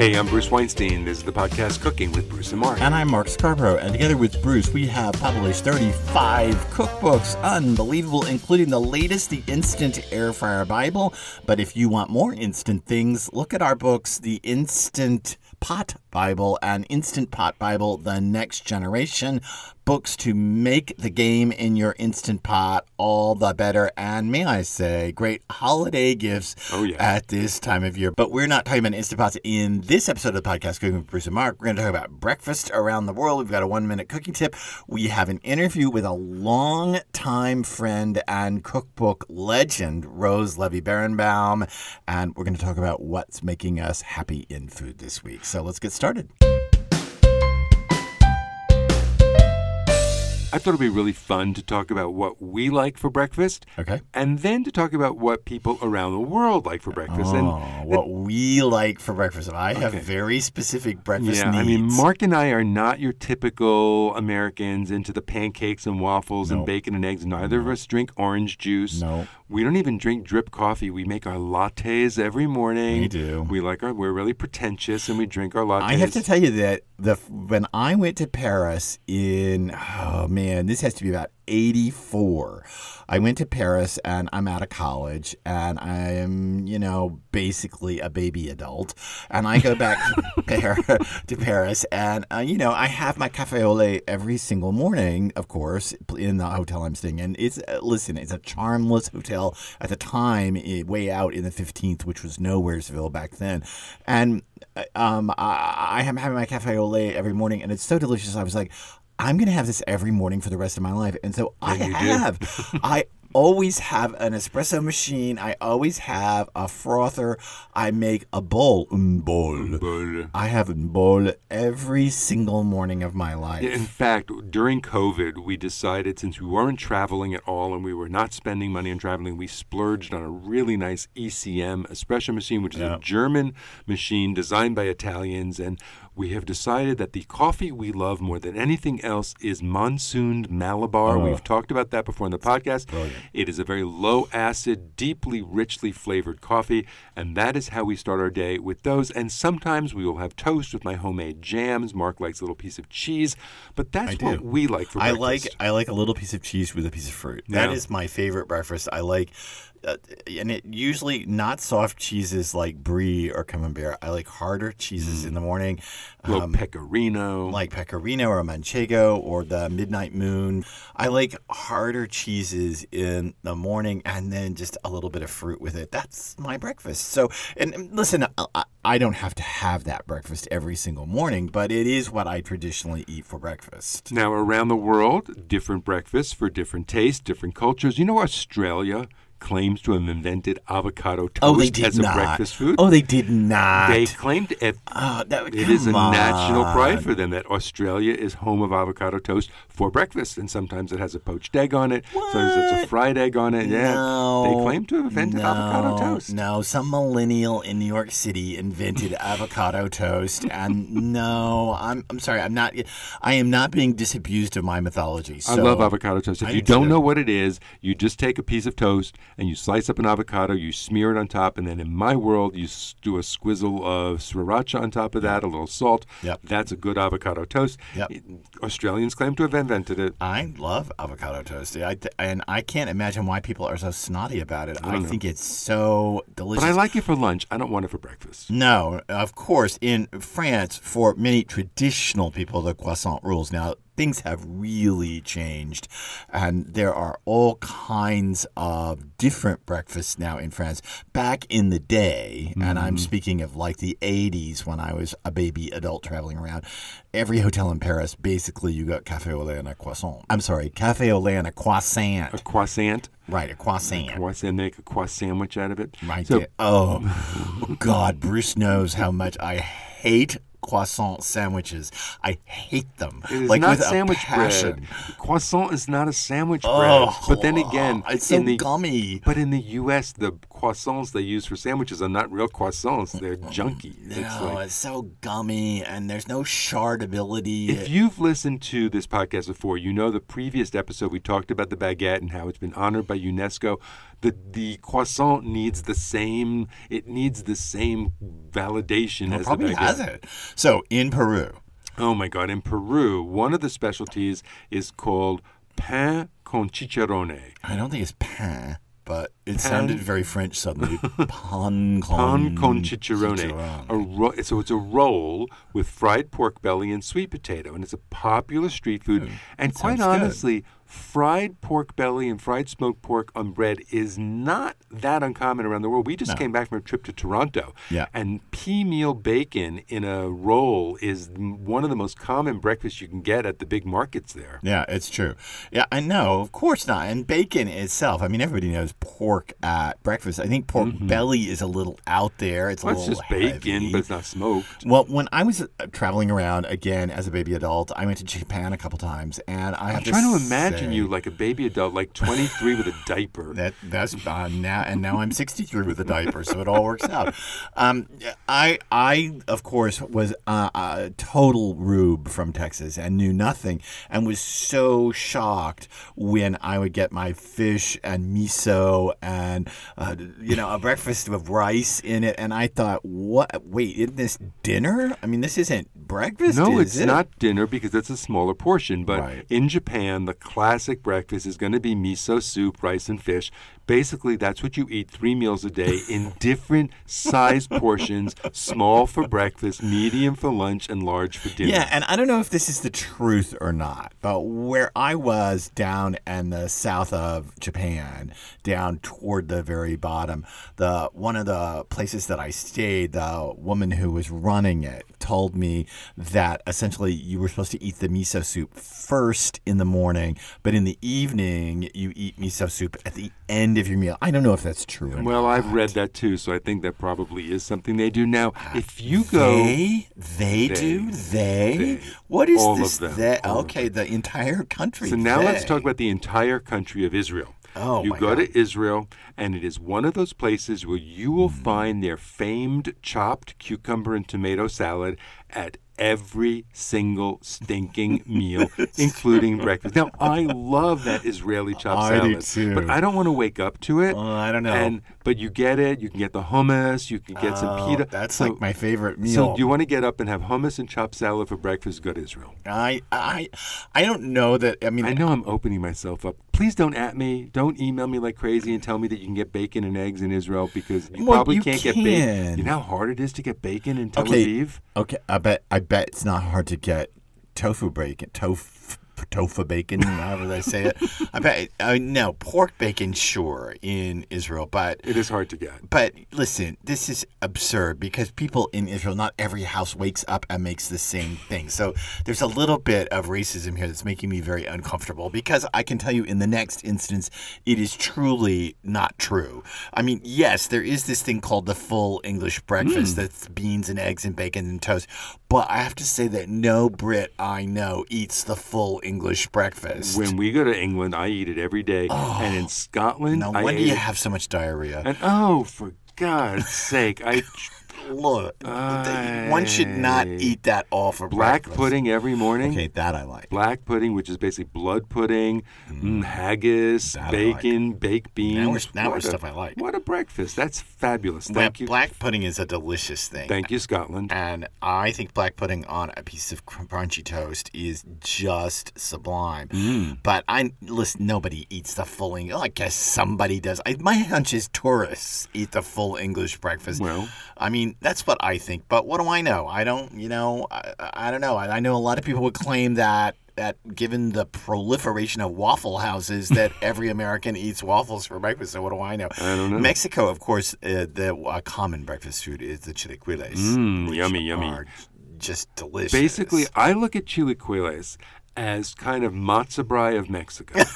Hey, I'm Bruce Weinstein. This is the podcast Cooking with Bruce and Mark. And I'm Mark Scarborough, and together with Bruce, we have published 35 cookbooks. Unbelievable, including the latest, the Instant Air Fryer Bible. But if you want more instant things, look at our books, The Instant Pot Bible and Instant Pot Bible, The Next Generation. Books to make the game in your Instant Pot all the better. And may I say, great holiday gifts Oh, yeah. at this time of year. But we're not talking about Instant Pots in this episode of the podcast, Cooking with Bruce and Mark. We're going to talk about breakfast around the world. We've got a one minute cooking tip. We have an interview with a long-time friend and cookbook legend, Rose Levy Beranbaum. And we're going to talk about what's making us happy in food this week. So let's get started started. I thought it'd be really fun to talk about what we like for breakfast. Okay. And then to talk about what people around the world like for breakfast. Oh, and what we like for breakfast. And I have very specific breakfast yeah, needs. I mean, Mark and I are not your typical Americans into the pancakes and waffles No. and bacon and eggs. Neither of us drink orange juice. No. We don't even drink drip coffee. We make our lattes every morning. We do. We like our. We're really pretentious, and we drink our lattes. I have to tell you that the when I went to Paris in oh man, this has to be about 84. I went to Paris and I'm out of college and I am, you know, basically a baby adult. And I go back to, Paris and, uh, you know, I have my cafe au lait every single morning, of course, in the hotel I'm staying in. It's, uh, listen, it's a charmless hotel at the time, way out in the 15th, which was Nowheresville back then. And um, I, I am having my cafe au lait every morning, and it's so delicious. I was like, I'm gonna have this every morning for the rest of my life, and so I have. I always have an espresso machine. I always have a frother. I make a bowl, un bowl. But, I have a bowl every single morning of my life. In fact, during COVID, we decided since we weren't traveling at all and we were not spending money on traveling, we splurged on a really nice ECM espresso machine, which is a German machine designed by Italians. And we have decided that the coffee we love more than anything else is monsooned Malabar. Oh. We've talked about that before in the podcast. Brilliant. It is a very low acid, deeply, richly flavored coffee, and that is how we start our day with those. And sometimes we will have toast with my homemade jams. Mark likes a little piece of cheese, but that's what we like for breakfast. I breakfast. like I like a little piece of cheese with a piece of fruit. That Yeah. is my favorite breakfast. I like, uh, and it usually not soft cheeses like brie or camembert. I like harder cheeses in the morning, um, pecorino. like pecorino or manchego or the midnight moon. I like harder cheeses in the morning, and then just a little bit of fruit with it. That's my breakfast. So, and and listen, I, I don't have to have that breakfast every single morning, but it is what I traditionally eat for breakfast. now, around the world, different breakfasts for different tastes, different cultures. You know, Australia claims to have invented avocado toast Oh, they did as a breakfast food. Oh, they did not. they claimed it. Oh, that, It is a come national pride for them that Australia is home of avocado toast for breakfast, and sometimes it has a poached egg on it. What? Sometimes it's a fried egg on it. Yeah, No, they claim to have invented avocado toast. No, some millennial in New York City invented avocado toast, and no, I'm I'm sorry, I'm not. I am not being disabused of my mythology. I love avocado toast. If I you do don't know what it is, you just take a piece of toast and you slice up an avocado, you smear it on top, and then in my world, you do a squizzle of sriracha on top of that, a little salt. Yep. That's a good avocado toast. Yep. Australians claim to have invented it. I love avocado toast, I, and I can't imagine why people are so snotty about it. I, don't think it's so delicious. But I like it for lunch. I don't want it for breakfast. No, of course, in France, for many traditional people, the croissant rules. Now, things have really changed, and there are all kinds of different breakfasts now in France. Back in the day, and I'm mm-hmm. speaking of like the 80s when I was a baby adult traveling around, every hotel in Paris, basically, you got cafe au lait and a croissant. I'm sorry, cafe au lait and a croissant. A croissant. Right, a croissant. Croissant, make a croissant sandwich out of it. Right So. Oh, God, Bruce knows how much I hate croissant sandwiches. I hate them. It is like not sandwich bread. Croissant is not a sandwich bread. Oh, But then oh, again, it's so in the gummy. but in the U.S., the croissants they use for sandwiches are not real croissants; they're junky. No, It's like- it's so gummy, and there's no shardability. if you've listened to this podcast before, you know the previous episode we talked about the baguette and how it's been honored by UNESCO. The the croissant needs the same. It needs the same validation It as probably the baguette. Has it. So in Peru, Oh my God! In Peru, one of the specialties is called pain con chicharrone. I don't think it's pain, but it sounded very French suddenly. Pan con, Pan con chicharrone. ro- so it's a roll with fried pork belly and sweet potato, and it's a popular street food. Oh, and quite honestly, good. Fried pork belly and fried smoked pork on bread is not that uncommon around the world. We just came back from a trip to Toronto, Yeah. and pea meal bacon in a roll is one of the most common breakfasts you can get at the big markets there. Yeah, it's true. Yeah, I know. Of course not. And bacon itself. I mean, everybody knows pork at breakfast. I think pork belly is a little out there. It's a Mm-hmm. Well, it's little just bacon, but it's not smoked. Well, when I was uh, traveling around again as a baby adult, I went to Japan a couple times, and I have I'm to trying to imagine you like a baby adult, like 23 with a diaper. That that's uh, now, and now I'm 63 with a diaper, so it all works out. Um, I I of course was uh, a total rube from Texas and knew nothing, and was so shocked when I would get my fish and miso and uh, you know a breakfast with rice in it, and I thought, what? Wait, isn't this dinner? I mean, this isn't breakfast. No, it's it? not dinner because it's a smaller portion. But Right. in Japan, the classic breakfast is going to be miso soup, rice, and fish. Basically, that's what you eat three meals a day in different sized portions small for breakfast, medium for lunch, and large for dinner. Yeah, and I don't know if this is the truth or not, but where I was down in the south of Japan, down toward the very bottom, the one of the places that I stayed, the woman who was running it told me that essentially you were supposed to eat the miso soup first in the morning, but in the evening you eat miso soup at the end of your meal. I don't know if that's true. Or Well, not. I've read that too, so I think that probably is something they do. Now, if you go. They, they, do, they. They. What is All of this? them. They? Of Okay, the entire country. So now let's talk about the entire country of Israel. Oh, you go God. to Israel, and it is one of those places where you will Hmm. find their famed chopped cucumber and tomato salad at every single stinking meal, including breakfast. Now, I love that Israeli chopped I do salad, too. but I don't want to wake up to it. Uh, I don't know. And but you get it. You can get the hummus. You can get some Oh, pita. That's So- like my favorite meal. So, do you want to get up and have hummus and chopped salad for breakfast? Good Israel. I, I, I don't know that. I mean, I know I'm opening myself up. Please don't at me. Don't email me like crazy and tell me that you can get bacon and eggs in Israel because you Well, probably you can't get can. bacon. You know how hard it is to get bacon in Tel Okay. Aviv? Okay, I bet. I bet it's not hard to get tofu bacon. Tofu. Tofu bacon, however they say it. I bet. Uh, no, pork bacon, sure, in Israel, but It is hard to get. But listen, this is absurd because people in Israel, not every house wakes up and makes the same thing. So there's a little bit of racism here that's making me very uncomfortable because I can tell you in the next instance, it is truly not true. I mean, yes, there is this thing called the full English breakfast that's beans and eggs and bacon and toast. But I have to say that no Brit I know eats the full English breakfast. When we go to England, I eat it every day. Oh, and in Scotland, now, I when do you have so much diarrhea? And oh, for God's sake, I Look, one should not eat that all for black breakfast. pudding every morning. Okay, that I like. Black pudding, which is basically blood pudding, mm, haggis, That I bacon, baked beans. Now we're, now we're stuff I like. What a breakfast! That's fabulous. Thank you, Black pudding is a delicious thing. thank you, Scotland. and I think black pudding on a piece of crunchy toast is just sublime. Mm. But I listen. Nobody eats the full English. I guess somebody does. I, my hunch is tourists eat the full English breakfast. Well. I mean that's what I think. But what do I know? I don't. You know. I, I don't know. I, I know a lot of people would claim that. That given the proliferation of waffle houses, that every American eats waffles for breakfast. So what do I know? I don't know. Mexico, of course, uh, the uh, common breakfast food is the chilaquiles. Mm, yummy, yummy. just delicious. Basically, I look at chilaquiles as kind of matzo brei of Mexico.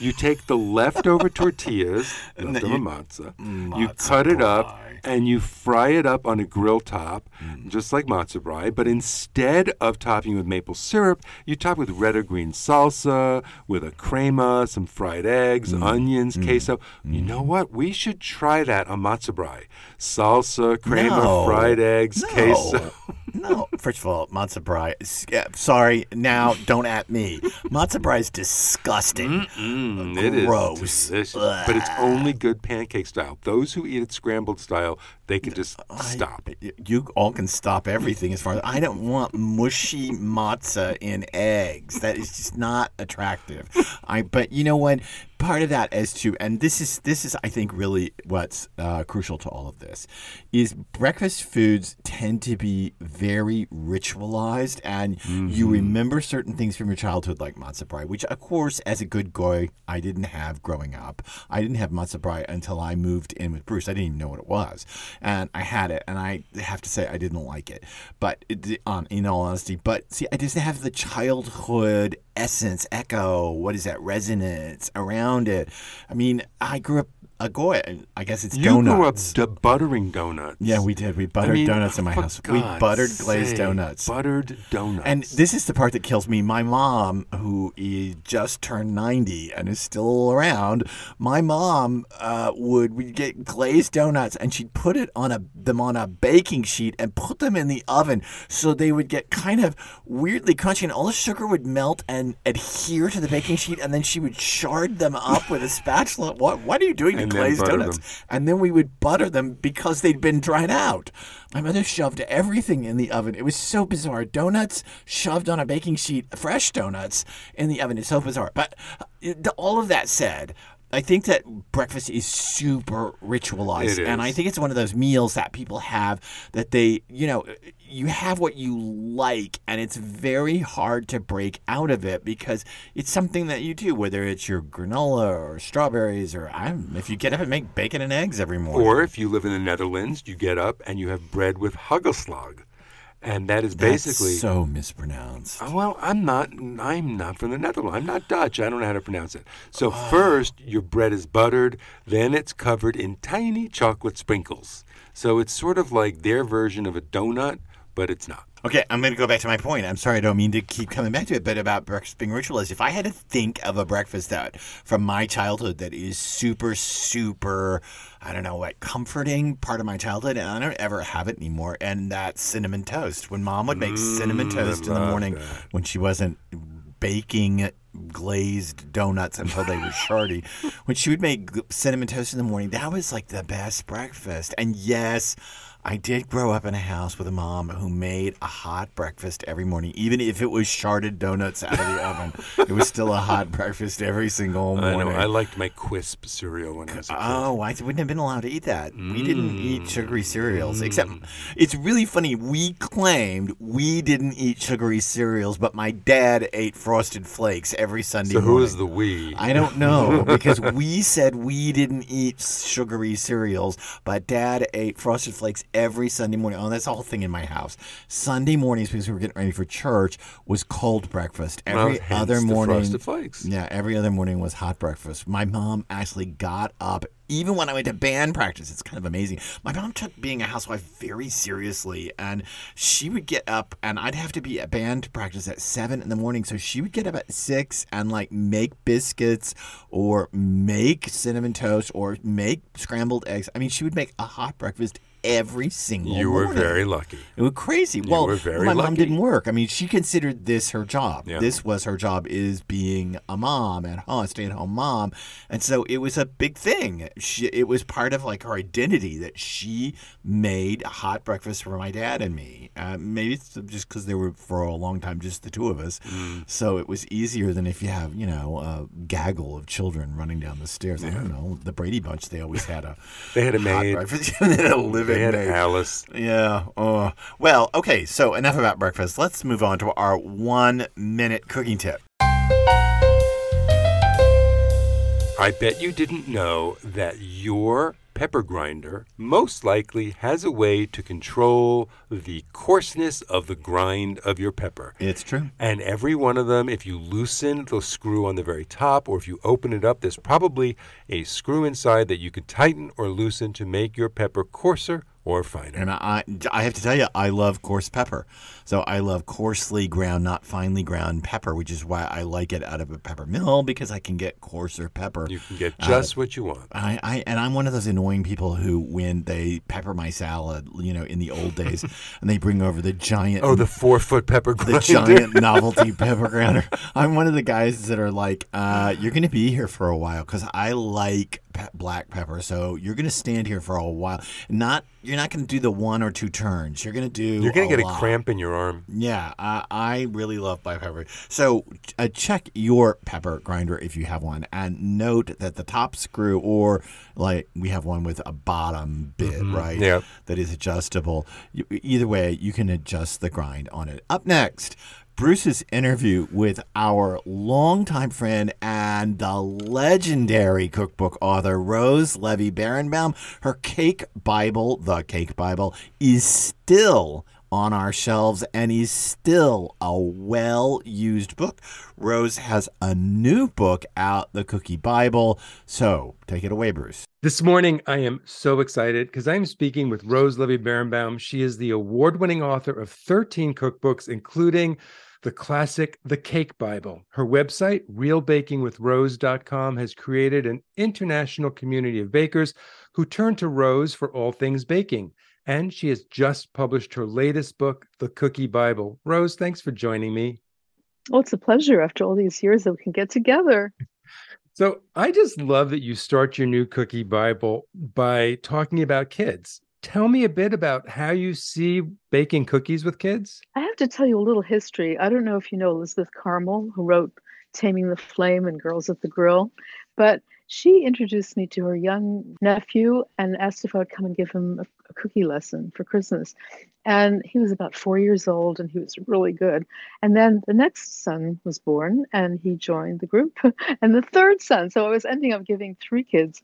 You take the leftover tortillas, leftover you- matzah, you cut it up. And you fry it up on a grill top, Mm. just like matzo brei. But instead of topping with maple syrup, you top with red or green salsa, with a crema, some fried eggs, Mm. onions, queso. You know what? We should try that on matzo brei. Salsa, crema, No. fried eggs, No. queso. no, first of all, matzo brei. yeah, Sorry, now don't at me. Matzo brei is disgusting. Mm, it is Gross. delicious. But it's only good pancake style. Those who eat it scrambled style, they can just stop. Y- You all can stop everything as far as I don't want mushy matzah in eggs. That is just not attractive. I but you know what? Part of that as to and this is this is I think really what's uh, crucial to all of this is breakfast foods tend to be very ritualized and you remember certain things from your childhood like matzah brei, which of course as a good guy I didn't have growing up. I didn't have matzah brei until I moved in with Bruce. I didn't even know what it was, and I had it, and I have to say I didn't like it. But it, on um, in all honesty, but see, I just have the childhood essence, echo. What is that resonance around it? I mean, I grew up a goy. I guess it's You donuts. grew up d- buttering donuts. yeah, we did. We I buttered mean, donuts in my house. We buttered glazed donuts. Buttered donuts. And this is the part that kills me. My mom, who is just turned 90 and is still around, my mom uh, would we'd get glazed donuts and she'd put it on a them on a baking sheet and put them in the oven so they would get kind of weirdly crunchy and all the sugar would melt and adhere to the baking sheet and then she would shard them up with a spatula. What what are you doing And glazed donuts? them. and then we would butter them because they'd been dried out. My mother shoved everything in the oven. It was so bizarre. Donuts shoved on a baking sheet, fresh donuts in the oven. It's so bizarre. But uh, all of that said, I think that breakfast is super ritualized. It And I think it's one of those meals that people have that they, you know, you have what you like, and it's very hard to break out of it because it's something that you do, whether it's your granola or strawberries or I'm, if you get up and make bacon and eggs every morning. or if you live in the Netherlands, you get up and you have bread with hagelslag. And that is That's basically so mispronounced. Oh, well, I'm not. I'm not from the Netherlands. I'm not Dutch. I don't know how to pronounce it. So oh. first, your bread is buttered. Then it's covered in tiny chocolate sprinkles. So it's sort of like their version of a donut, but it's not. Okay, I'm going to go back to my point. I'm sorry, I don't mean to keep coming back to it, but about breakfast being ritualized. If I had to think of a breakfast that from my childhood that is super, super, I don't know what, comforting part of my childhood, and I don't ever have it anymore, and that's cinnamon toast. When mom would make cinnamon mm, toast in the morning that. when she wasn't baking glazed donuts until they were shardy. when she would make cinnamon toast in the morning, that was like the best breakfast. And yes, I did grow up in a house with a mom who made a hot breakfast every morning, even if it was sharded donuts out of the oven. It was still a hot breakfast every single I morning. know. I liked my Quisp cereal when I was a kid. Oh, I wouldn't have been allowed to eat that. We didn't Mm. eat sugary cereals. Except, it's really funny. We claimed we didn't eat sugary cereals, but my dad ate Frosted Flakes every Sunday so who morning. is the we? I don't know because we said we didn't eat sugary cereals, but Dad ate Frosted Flakes every Sunday morning. Oh, that's the whole thing in my house. Sunday mornings because we were getting ready for church was cold breakfast. Well, Every hence other the morning, yeah, every other morning was hot breakfast. My mom actually got up. Even when I went to band practice, it's kind of amazing. My mom took being a housewife very seriously, and she would get up, and I'd have to be at band practice at seven in the morning. So she would get up at six and like make biscuits or make cinnamon toast or make scrambled eggs. I mean, she would make a hot breakfast every single You were morning. very lucky. It was crazy. well, were very my mom didn't work. I mean, she considered this her job. Yeah. This was her job is being a mom at home, stay at home mom, and so it was a big thing. She, it was part of like her identity that she made a hot breakfast for my dad and me. Uh, maybe it's just because they were for a long time just the two of us, Mm. so it was easier than if you have you know a gaggle of children running down the stairs. I don't know the Brady Bunch. They always had a They had a hot maid. breakfast. they had a living They had maid. Alice. Yeah. Oh. Well, okay. So enough about breakfast. Let's move on to our one minute cooking tip. I bet you didn't know that your pepper grinder most likely has a way to control the coarseness of the grind of your pepper. It's true. And every one of them, if you loosen the screw on the very top or if you open it up, there's probably a screw inside that you could tighten or loosen to make your pepper coarser or finer. And I, I have to tell you, I love coarse pepper. So I love coarsely ground, not finely ground pepper, which is why I like it out of a pepper mill because I can get coarser pepper. You can get just uh, what you want. I, I and I'm one of those annoying people who, when they pepper my salad, you know, in the old days, and they bring over the giant oh, the four foot pepper grinder, the giant novelty pepper grinder. I'm one of the guys that are like, uh, you're going to be here for a while because I like pe- black pepper. So you're going to stand here for a while. Not you're not going to do the one or two turns. You're going to do. You're going to get lot. a cramp in your arm. Yeah, I, I really love black pepper. So uh, check your pepper grinder if you have one, and note that the top screw, or like we have one with a bottom bit, mm-hmm. right? Yeah. That is adjustable. You, either way, you can adjust the grind on it. Up next. Bruce's interview with our longtime friend and the legendary cookbook author, Rose Levy Beranbaum. Her cake Bible, the cake Bible, is still on our shelves and is still a well used book. Rose has a new book out, The Cookie Bible. So take it away, Bruce. This morning, I am so excited because I'm speaking with Rose Levy Beranbaum. She is the award winning author of 13 cookbooks, including the classic The Cake Bible. Her website, realbakingwithrose.com, has created an international community of bakers who turn to Rose for all things baking. And she has just published her latest book, The Cookie Bible. Rose, thanks for joining me. Well, it's a pleasure after all these years that we can get together. So I just love that you start your new cookie Bible by talking about kids. Tell me a bit about how you see baking cookies with kids. I have to tell you a little history. I don't know if you know Elizabeth Karmel, who wrote Taming the Flame and Girls at the Grill, but she introduced me to her young nephew and asked if I would come and give him a, a, cookie lesson for Christmas. And he was about four years old and he was really good. And then the next son was born and he joined the group. and the third son, so I was ending up giving three kids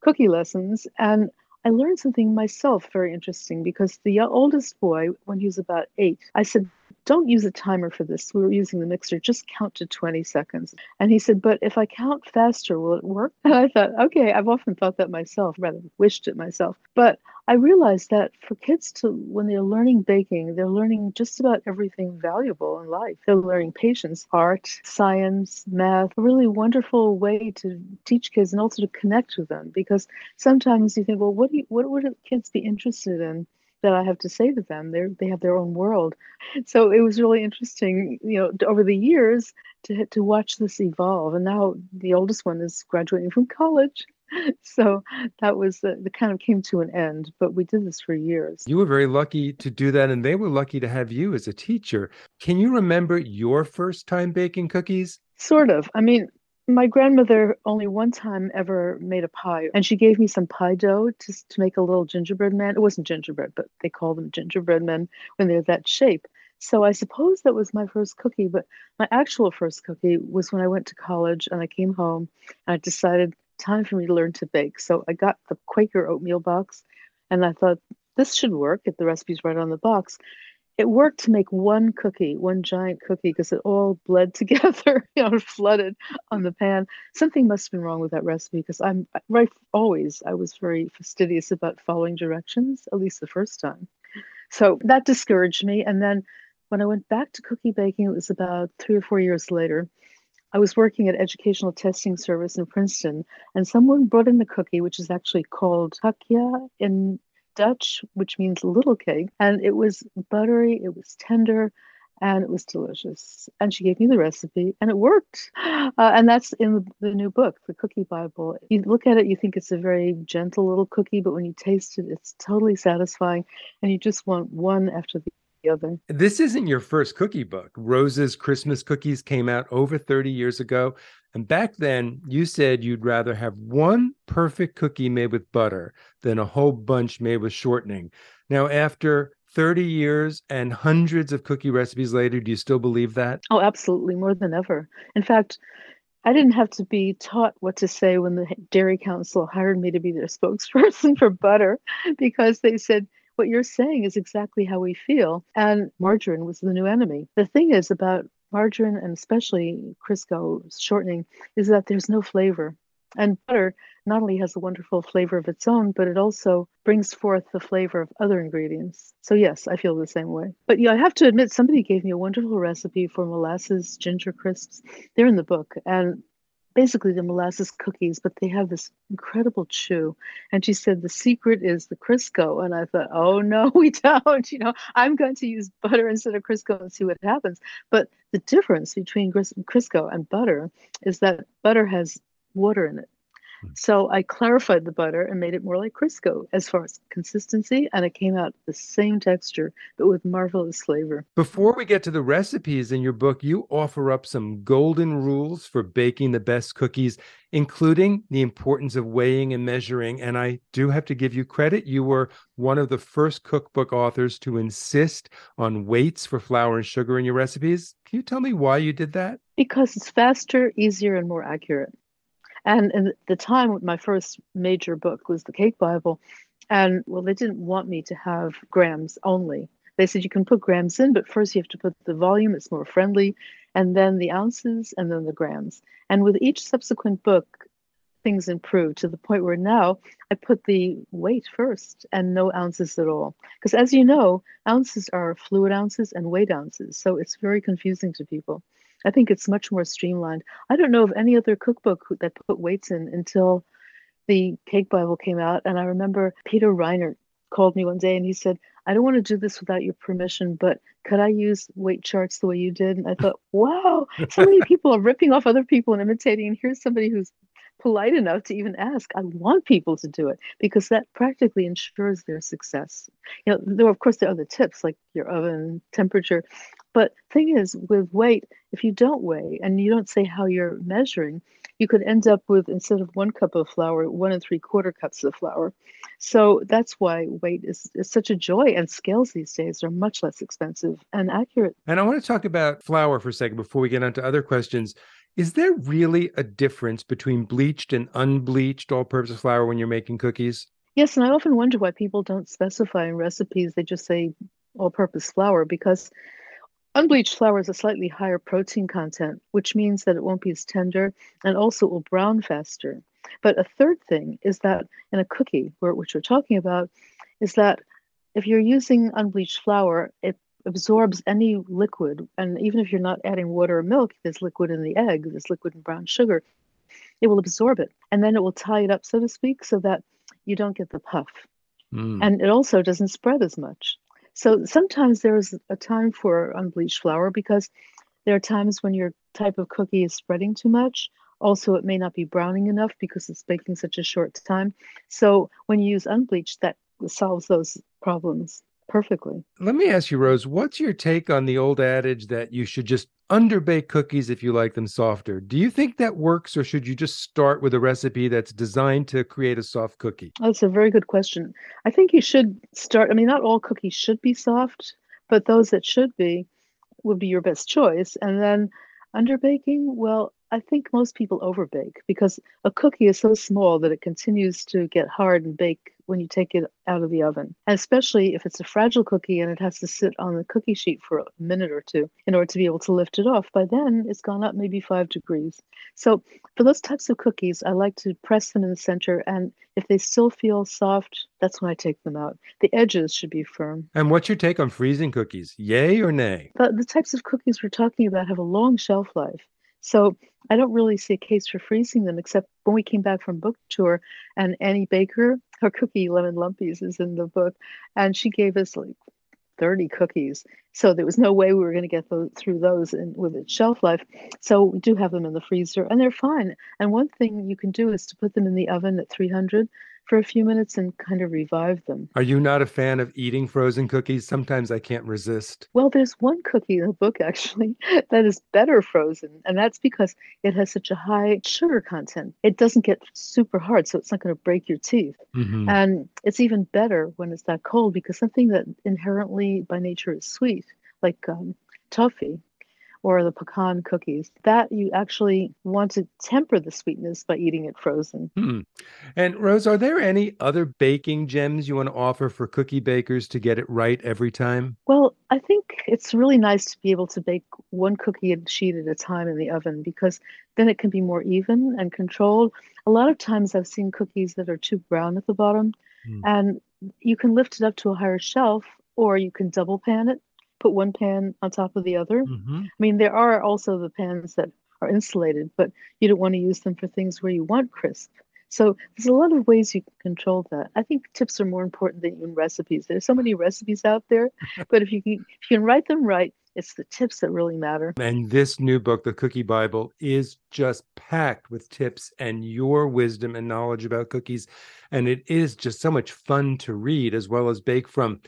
cookie lessons. And I learned something myself very interesting because the oldest boy, when he was about eight, I said, don't use a timer for this. We were using the mixer. Just count to 20 seconds. And he said, But if I count faster, will it work? And I thought, Okay, I've often thought that myself, rather wished it myself. But I realized that for kids to, when they're learning baking, they're learning just about everything valuable in life. They're learning patience, art, science, math, a really wonderful way to teach kids and also to connect with them. Because sometimes you think, well, what do you, what would kids be interested in? That I have to say to them. They they have their own world. So it was really interesting, you know, over the years to to watch this evolve. And now the oldest one is graduating from college. So that was uh, the, the kind of came to an end, but we did this for years. You were very lucky to do that, and they were lucky to have you as a teacher. Can you remember your first time baking cookies? Sort of. I mean, my grandmother only one time ever made a pie, and she gave me some pie dough to, to make a little gingerbread man. It wasn't gingerbread, but they call them gingerbread men when they're that shape. So I suppose that was my first cookie, but my actual first cookie was when I went to college and I came home and I decided time for me to learn to bake. So I got the Quaker oatmeal box and I thought this should work if the recipe's right on the box it worked to make one cookie, one giant cookie, because it all bled together, you know, flooded on the pan. Something must have been wrong with that recipe because I'm right always I was very fastidious about following directions, at least the first time. So that discouraged me. And then when I went back to cookie baking, it was about three or four years later. I was working at Educational Testing Service in Princeton, and someone brought in a cookie, which is actually called takja in Dutch, which means little cake. And it was buttery, it was tender, and it was delicious. And she gave me the recipe, and it worked. Uh, and that's in the, the, new book, The Cookie Bible. You look at it, you think it's a very gentle little cookie, but when you taste it, it's totally satisfying, and you just want one after the other. This isn't your first cookie book. Rose's Christmas Cookies came out over 30 years ago. And back then, you said you'd rather have one perfect cookie made with butter than a whole bunch made with shortening. Now, after 30 years and hundreds of cookie recipes later, do you still believe that? Oh, absolutely, more than ever. In fact, I didn't have to be taught what to say when the Dairy Council hired me to be their spokesperson for butter because they said, what you're saying is exactly how we feel. And margarine was the new enemy. The thing is about margarine and especially Crisco shortening is that there's no flavor. And butter not only has a wonderful flavor of its own, but it also brings forth the flavor of other ingredients. So, yes, I feel the same way. But yeah, I have to admit, somebody gave me a wonderful recipe for molasses ginger crisps. They're in the book. And basically the molasses cookies, but they have this incredible chew. And she said the secret is the Crisco. And I thought, oh no, we don't. You know, I'm going to use butter instead of Crisco and see what happens. But the difference between Crisco and butter is that butter has water in it. Hmm. So I clarified the butter and made it more like Crisco as far as consistency, and it came out the same texture, but with marvelous flavor. Before we get to the recipes in your book, you offer up some golden rules for baking the best cookies, including the importance of weighing and measuring. And I do have to give you credit. You were one of the first cookbook authors to insist on weights for flour and sugar in your recipes. Can you tell me why you did that? Because it's faster, easier, and more accurate. And at the time, my first major book was the Cake Bible. And well, they didn't want me to have grams only. They said you can put grams in, but first you have to put the volume, it's more friendly, and then the ounces, and then the grams. And with each subsequent book, things improved to the point where now I put the weight first and no ounces at all. Because as you know, ounces are fluid ounces and weight ounces. So it's very confusing to people. I think it's much more streamlined. I don't know of any other cookbook that put weights in until the Cake Bible came out. And I remember Peter Reinhart called me one day and he said, I don't want to do this without your permission, but could I use weight charts the way you did? And I thought, wow, so many people are ripping off other people and imitating. And here's somebody who's polite enough to even ask. I want people to do it because that practically ensures their success. You know, there of course there are other tips like your oven temperature, but thing is, with weight, if you don't weigh and you don't say how you're measuring, you could end up with instead of one cup of flour, one and three quarter cups of flour. So that's why weight is, is such a joy, and scales these days are much less expensive and accurate. And I want to talk about flour for a second before we get on to other questions. Is there really a difference between bleached and unbleached all purpose flour when you're making cookies? Yes, and I often wonder why people don't specify in recipes, they just say all purpose flour because Unbleached flour has a slightly higher protein content, which means that it won't be as tender and also will brown faster. But a third thing is that in a cookie, which we're talking about, is that if you're using unbleached flour, it absorbs any liquid. And even if you're not adding water or milk, there's liquid in the egg, there's liquid in brown sugar, it will absorb it. And then it will tie it up, so to speak, so that you don't get the puff. Mm. And it also doesn't spread as much. So sometimes there's a time for unbleached flour because there are times when your type of cookie is spreading too much. Also, it may not be browning enough because it's baking such a short time. So when you use unbleached, that solves those problems perfectly. Let me ask you, Rose, what's your take on the old adage that you should just underbake cookies if you like them softer? Do you think that works, or should you just start with a recipe that's designed to create a soft cookie? That's a very good question. I think you should start. I mean, not all cookies should be soft, but those that should be would be your best choice. And then underbaking, well, I think most people overbake because a cookie is so small that it continues to get hard and bake when you take it out of the oven. And especially if it's a fragile cookie and it has to sit on the cookie sheet for a minute or two in order to be able to lift it off. By then, it's gone up maybe five degrees. So for those types of cookies, I like to press them in the center. And if they still feel soft, that's when I take them out. The edges should be firm. And what's your take on freezing cookies? Yay or nay? But the types of cookies we're talking about have a long shelf life. So I don't really see a case for freezing them, except when we came back from book tour and Annie Baker, her cookie lemon lumpies is in the book, and she gave us like 30 cookies. So there was no way we were going to get those, through those in, with its shelf life. So we do have them in the freezer, and they're fine. And one thing you can do is to put them in the oven at 300 for a few minutes and kind of revive them. Are you not a fan of eating frozen cookies? Sometimes I can't resist. Well, there's one cookie in the book actually that is better frozen, and that's because it has such a high sugar content. It doesn't get super hard, so it's not going to break your teeth. Mm-hmm. And it's even better when it's that cold because something that inherently by nature is sweet, like um, toffee, or the pecan cookies. That you actually want to temper the sweetness by eating it frozen. Hmm. And Rose, are there any other baking gems you want to offer for cookie bakers to get it right every time? Well, I think it's really nice to be able to bake one cookie sheet at a time in the oven because then it can be more even and controlled. A lot of times I've seen cookies that are too brown at the bottom, Hmm. and you can lift it up to a higher shelf or you can double pan it, put one pan on top of the other. Mhm. I mean, there are also the pans that are insulated, but you don't want to use them for things where you want crisp. So there's a lot of ways you can control that. I think tips are more important than even recipes. There's so many recipes out there, but if you can if you can write them right, it's the tips that really matter. And this new book, The Cookie Bible, is just packed with tips and your wisdom and knowledge about cookies. And it is just so much fun to read as well as bake from.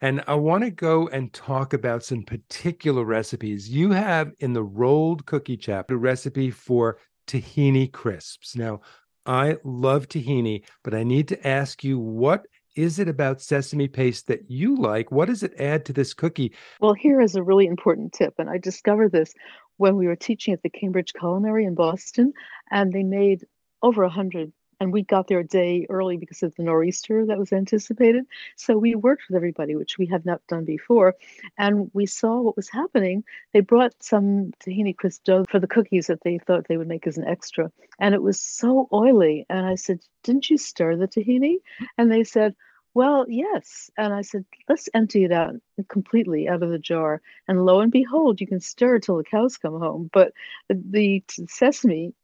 And I want to go and talk about some particular recipes. You have in the rolled cookie chapter a recipe for tahini crisps. Now, I love tahini, but I need to ask you what is it about sesame paste that you like? What does it add to this cookie? Well, here is a really important tip, and I discovered this when we were teaching at the Cambridge Culinary in Boston, and they made over a hundred, and we got there a day early because of the nor'easter that was anticipated. So we worked with everybody, which we had not done before, and we saw what was happening. They brought some tahini crisp dough for the cookies that they thought they would make as an extra, and it was so oily. And I said, "Didn't you stir the tahini?" And they said. Well, yes. And I said, let's empty it out completely out of the jar. And lo and behold, you can stir till the cows come home. But the, the sesame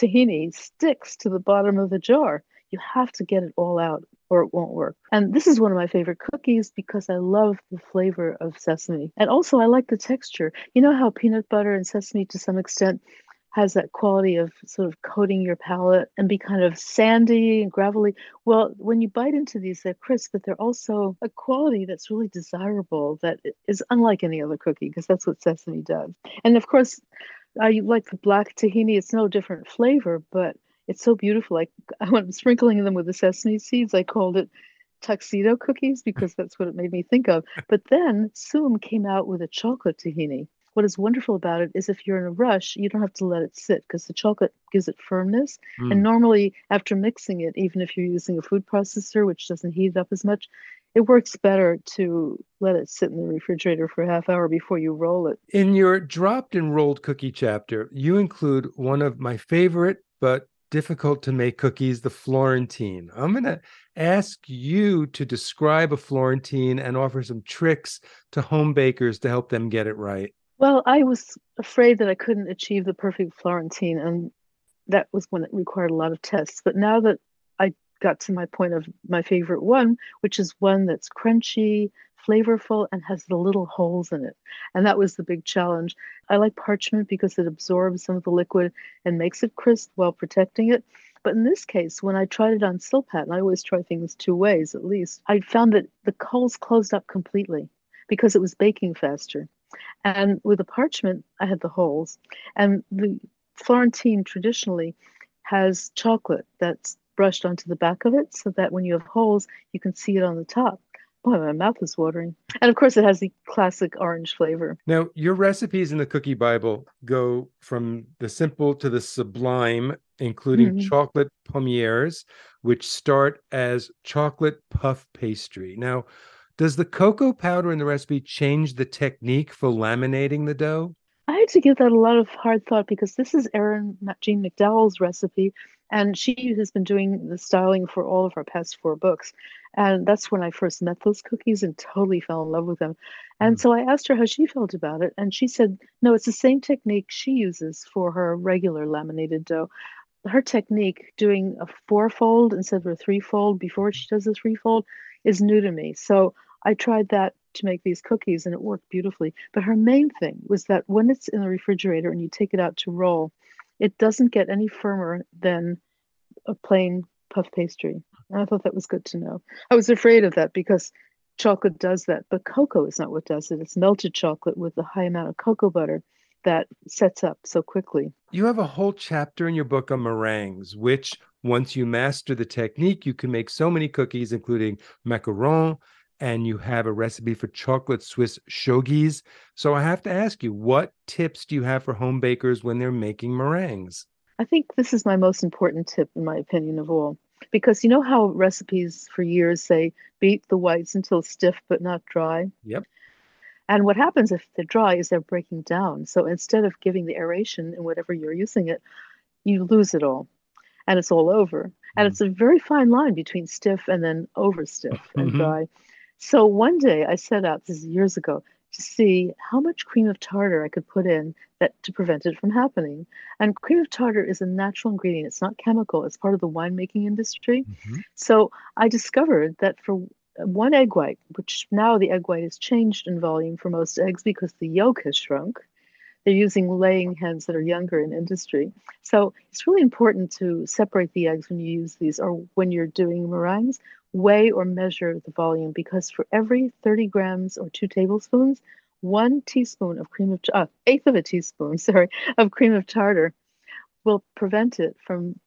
tahini sticks to the bottom of the jar. You have to get it all out or it won't work. And this is one of my favorite cookies because I love the flavor of sesame. And also, I like the texture. You know how peanut butter and sesame, to some extent, has that quality of sort of coating your palate and be kind of sandy and gravelly. Well, when you bite into these, they're crisp, but they're also a quality that's really desirable that is unlike any other cookie because that's what sesame does. And of course, I like the black tahini. It's no different flavor, but it's so beautiful. Like when I'm sprinkling them with the sesame seeds, I called it tuxedo cookies because that's what it made me think of. But then Soom came out with a chocolate tahini what is wonderful about it is if you're in a rush, you don't have to let it sit because the chocolate gives it firmness. Mm. And normally, after mixing it, even if you're using a food processor, which doesn't heat it up as much, it works better to let it sit in the refrigerator for a half hour before you roll it. In your dropped and rolled cookie chapter, you include one of my favorite but difficult to make cookies, the Florentine. I'm going to ask you to describe a Florentine and offer some tricks to home bakers to help them get it right. Well, I was afraid that I couldn't achieve the perfect Florentine, and that was when it required a lot of tests. But now that I got to my point of my favorite one, which is one that's crunchy, flavorful, and has the little holes in it. And that was the big challenge. I like parchment because it absorbs some of the liquid and makes it crisp while protecting it. But in this case, when I tried it on Silpat, and I always try things two ways at least, I found that the holes closed up completely because it was baking faster. And with the parchment, I had the holes. And the Florentine traditionally has chocolate that's brushed onto the back of it so that when you have holes, you can see it on the top. Boy, my mouth is watering. And of course, it has the classic orange flavor. Now, your recipes in the Cookie Bible go from the simple to the sublime, including Mhm. chocolate palmiers, which start as chocolate puff pastry. Now, does the cocoa powder in the recipe change the technique for laminating the dough? I had to give that a lot of hard thought because this is Erin Jeanne McDowell's recipe, and she has been doing the styling for all of our past four books. And that's when I first met those cookies and totally fell in love with them. And Mm. so I asked her how she felt about it, and she said, no, it's the same technique she uses for her regular laminated dough. Her technique, doing a fourfold instead of a threefold before she does the threefold, is new to me. So I tried that to make these cookies and it worked beautifully. But her main thing was that when it's in the refrigerator and you take it out to roll, it doesn't get any firmer than a plain puff pastry. And I thought that was good to know. I was afraid of that because chocolate does that, but cocoa is not what does it. It's melted chocolate with a high amount of cocoa butter that sets up so quickly. You have a whole chapter in your book on meringues, which once you master the technique, you can make so many cookies, including macaron and you have a recipe for chocolate Swiss shogies. So I have to ask you, what tips do you have for home bakers when they're making meringues? I think this is my most important tip, in my opinion, of all. Because you know how recipes for years say beat the whites until stiff but not dry? Yep. And what happens if they're dry is they're breaking down. So instead of giving the aeration in whatever you're using it, you lose it all and it's all over. And Mm. it's a very fine line between stiff and then over stiff and Mhm. dry. So one day I set out, this is years ago, to see how much cream of tartar I could put in that to prevent it from happening. And cream of tartar is a natural ingredient. It's not chemical. It's part of the winemaking industry. Mhm. So I discovered that for one egg white, which now the egg white has changed in volume for most eggs because the yolk has shrunk. They're using laying hens that are younger in industry. So it's really important to separate the eggs when you use these or when you're doing meringues, weigh or measure the volume because for every 30 grams or two tablespoons, one teaspoon of cream of, uh, eighth of a teaspoon, sorry, of cream of tartar will prevent it from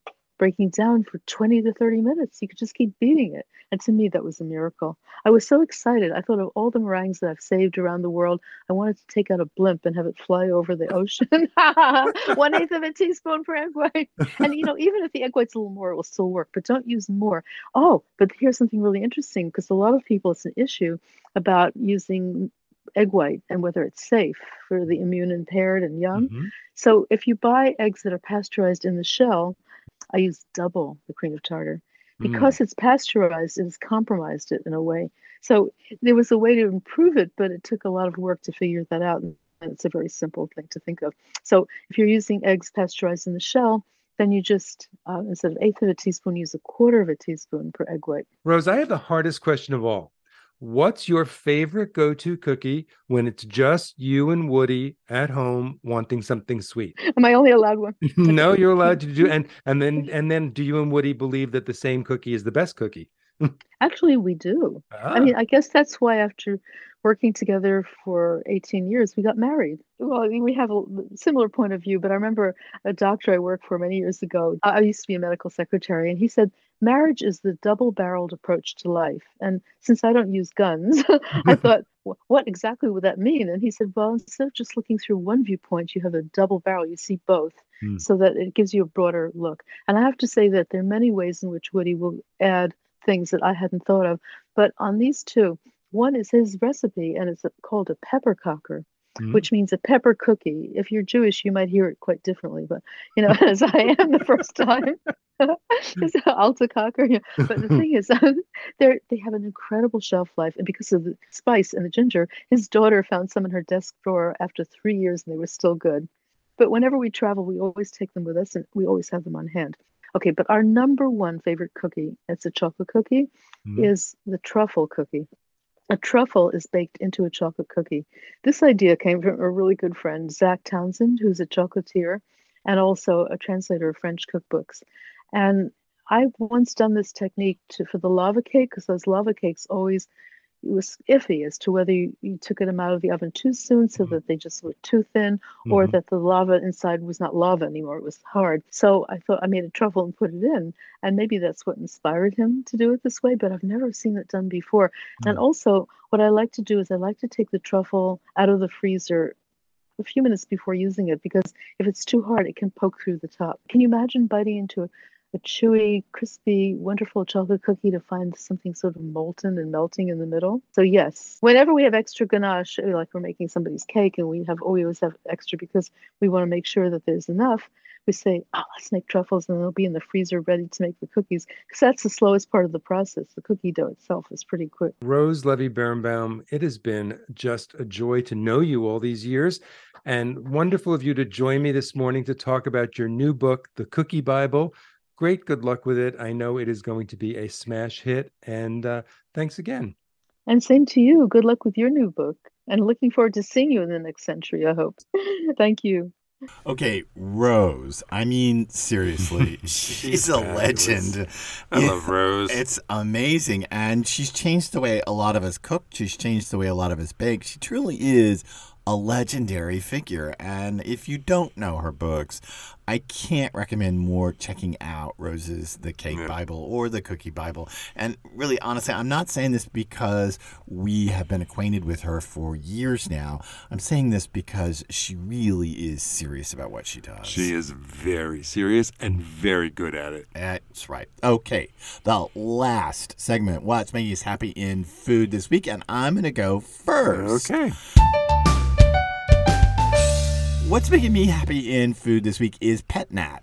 breaking down for 20 to 30 minutes. You could just keep beating it. And to me, that was a miracle. I was so excited. I thought of all the meringues that I've saved around the world. I wanted to take out a blimp and have it fly over the ocean. One eighth of a teaspoon per egg white. And, you know, even if the egg white's a little more, it will still work, but don't use more. Oh, but here's something really interesting because a lot of people, it's an issue about using egg white and whether it's safe for the immune impaired and young. Mhm. So if you buy eggs that are pasteurized in the shell, I use double the cream of tartar. Mm. Because it's pasteurized, it has compromised it in a way. So there was a way to improve it, but it took a lot of work to figure that out. And it's a very simple thing to think of. So if you're using eggs pasteurized in the shell, then you just, uh, instead of eighth of a teaspoon, use a quarter of a teaspoon per egg white. Rose, I have the hardest question of all. What's your favorite go to cookie when it's just you and Woody at home wanting something sweet? Am I only allowed one? no, you're allowed to do and and then and then do you and Woody believe that the same cookie is the best cookie? Actually, we do. Ah, I mean, I guess that's why after working together for 18 years, we got married. Well, I mean, we have a similar point of view, but I remember a doctor I worked for many years ago. I I used to be a medical secretary, and he said, marriage is the double barreled approach to life. And since I don't use guns, I thought, what exactly would that mean? And he said, well, instead of just looking through one viewpoint, you have a double barrel, you see both. Hmm. So that it gives you a broader look. And I have to say that there are many ways in which Woody will add things that I hadn't thought of. But on these two, one is his recipe, and it's called a pepper cocker, Mhm. which means a pepper cookie. If you're Jewish, you might hear it quite differently, but you know, as I am the first time, it's an alta cocker. Yeah. But the thing is, they they have an incredible shelf life, and because of the spice and the ginger, his daughter found some in her desk drawer after three years, and they were still good. But whenever we travel, we always take them with us, and we always have them on hand. Okay, but our number one favorite cookie, it's a chocolate cookie, Mhm. is the truffle cookie. A truffle is baked into a chocolate cookie. This idea came from a really good friend, Zach Townsend, who's a chocolatier and also a translator of French cookbooks. And I've once done this technique to, for the lava cake because those lava cakes always was iffy as to whether you, you took them out of the oven too soon so Mhm. that they just were too thin or Mhm. that the lava inside was not lava anymore it was hard so i thought i made a truffle and put it in and maybe that's what inspired him to do it this way but i've never seen it done before and Mm. also what i like to do is i like to take the truffle out of the freezer a few minutes before using it because if it's too hard it can poke through the top can you imagine biting into a, chewy crispy wonderful chocolate cookie to find something sort of molten and melting in the middle so yes whenever we have extra ganache like we're making somebody's cake and we have oh, we always have extra because we want to make sure that there's enough we say oh let's make truffles and they'll be in the freezer ready to make the cookies because that's the slowest part of the process the cookie dough itself is pretty quick Rose Levy Beranbaum, it has been just a joy to know you all these years and wonderful of you to join me this morning to talk about your new book, The Cookie Bible. Great good luck with it. I know it is going to be a smash hit. And uh, thanks again. And same to you. Good luck with your new book. And looking forward to seeing you in the next century, I hope. Thank you. Okay, Rose. I mean, seriously, she's a fabulous. legend. I Yeah, love Rose. It's amazing. And she's changed the way a lot of us cook. She's changed the way a lot of us bake. She truly is a legendary figure. And if you don't know her books, I can't recommend more checking out Rose's The Cake Yeah. Bible or The Cookie Bible. And really, honestly, I'm not saying this because we have been acquainted with her for years now. I'm saying this because she really is serious about what she does. She is very serious and very good at it. That's right. Okay, the last segment. What's making us happy in food this week? And I'm going to go first. Okay. What's making me happy in food this week is Pet Nat.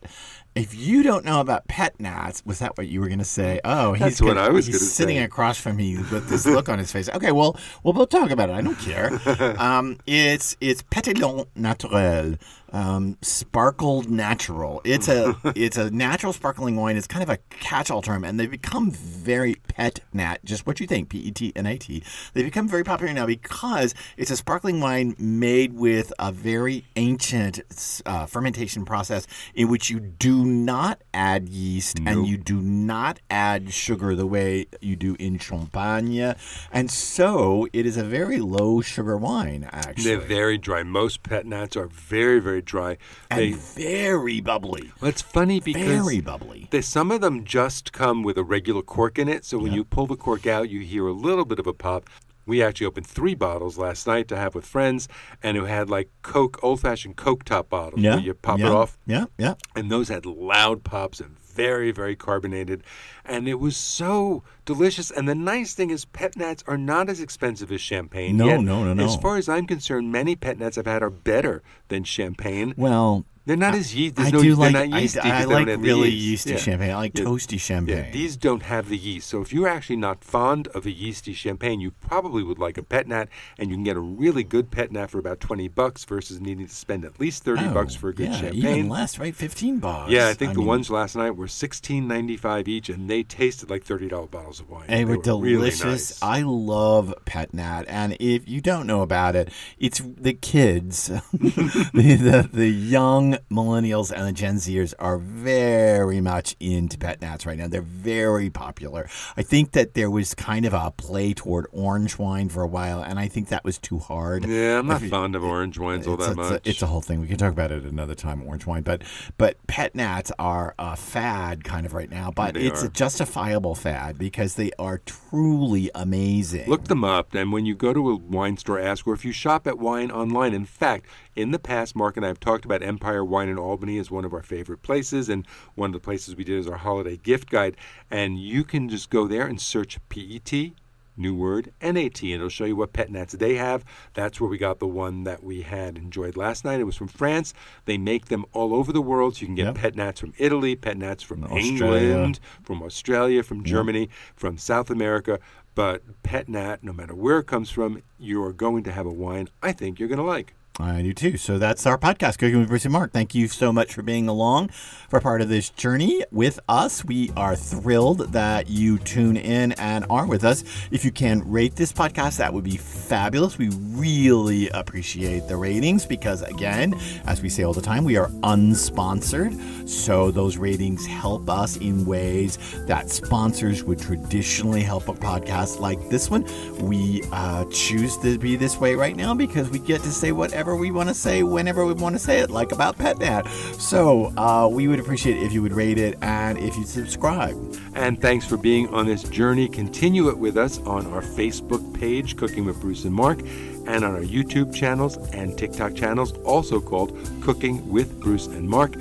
If you don't know about pet nats, was that what you were going to say? Oh, he's That's what gonna- I was he's sitting say. across from me with this look on his face. Okay, well, we'll both talk about it. I don't care. Um, it's it's Pétillant Naturel, um, sparkled natural. It's a it's a natural sparkling wine. It's kind of a catch-all term, and they've become very pet nat. Just what you think, P E T N A T. They've become very popular now because it's a sparkling wine made with a very ancient uh, fermentation process in which you do not add yeast and you do not add sugar the way you do in Champagne, and so it is a very low sugar wine. Actually, They're very dry. Most pet nats are very, very dry. and They, very bubbly. well, it's funny because Very bubbly. They, some of them just come with a regular cork in it, so when you pull the cork out, you hear a little bit of a pop. We actually opened three bottles last night to have with friends, and who had like Coke, old-fashioned Coke top bottles, Yeah, where you pop yeah, it off, Yeah, yeah. and those had loud pops and very, very carbonated, and it was so delicious. And the nice thing is, pet nats are not as expensive as champagne. No, yet, no, no, no. As far as I'm concerned, many pet nats I've had are better than champagne. Well, They're not as yeast. I no, do like not I, yeasty I they like don't have the really yeast. yeasty Yeah. champagne. I like Yeah. toasty champagne. Yeah, these don't have the yeast. So if you're actually not fond of a yeasty champagne, you probably would like a pet nat, and you can get a really good pet nat for about twenty bucks versus needing to spend at least thirty Oh, bucks for a good yeah, champagne. Even less, right? Fifteen bucks. Yeah, I think the mean, ones last night were sixteen ninety five each, and they tasted like thirty dollar bottles of wine. They were really delicious. nice. I love Pet Nat, and if you don't know about it, it's the kids, the, the the young millennials and the Gen Zers are very much into Pet Nats right now. They're very popular. I think that there was kind of a play toward orange wine for a while, and I think that was too hard. yeah, I'm not If fond of orange wines all that it's much. A, it's a whole thing. We can talk about it another time, orange wine. But but pet nats are a fad kind of right now. But They it's are. a justifiable fad because they are truly amazing. Look them up, and when you go to a wine store, ask, or if you shop at wine online. In fact, in the past, Mark and I have talked about Empire Wine in Albany as one of our favorite places, and one of the places we did is our holiday gift guide. And you can just go there and search PET, new word, NAT, and it'll show you what pet nats they have. That's where we got the one that we had enjoyed last night. It was from France. They make them all over the world, so you can get Yep. pet nats from Italy, pet nats from Australia. England, from Australia, from Germany, from South America. But pet nat, no matter where it comes from, you are going to have a wine I think you're going to like. I do too. So that's our podcast, Cooking with Bruce and Mark. Thank you so much for being along for part of this journey with us. We are thrilled that you tune in and are with us. If you can rate this podcast, that would be fabulous. We really appreciate the ratings because, again, as we say all the time, we are unsponsored. So those ratings help us in ways that sponsors would traditionally help a podcast like this one. We uh, choose to be this way right now because we get to say whatever we want to say whenever we want to say it, like about Pet PetNat. So uh, we would appreciate if you would rate it and if you subscribe. And thanks for being on this journey. Continue it with us on our Facebook page, Cooking with Bruce and Mark, and on our YouTube channels and TikTok channels, also called Cooking with Bruce and Mark.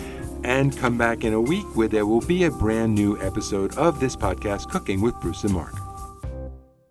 And come back in a week where there will be a brand new episode of this podcast, Cooking with Bruce and Mark.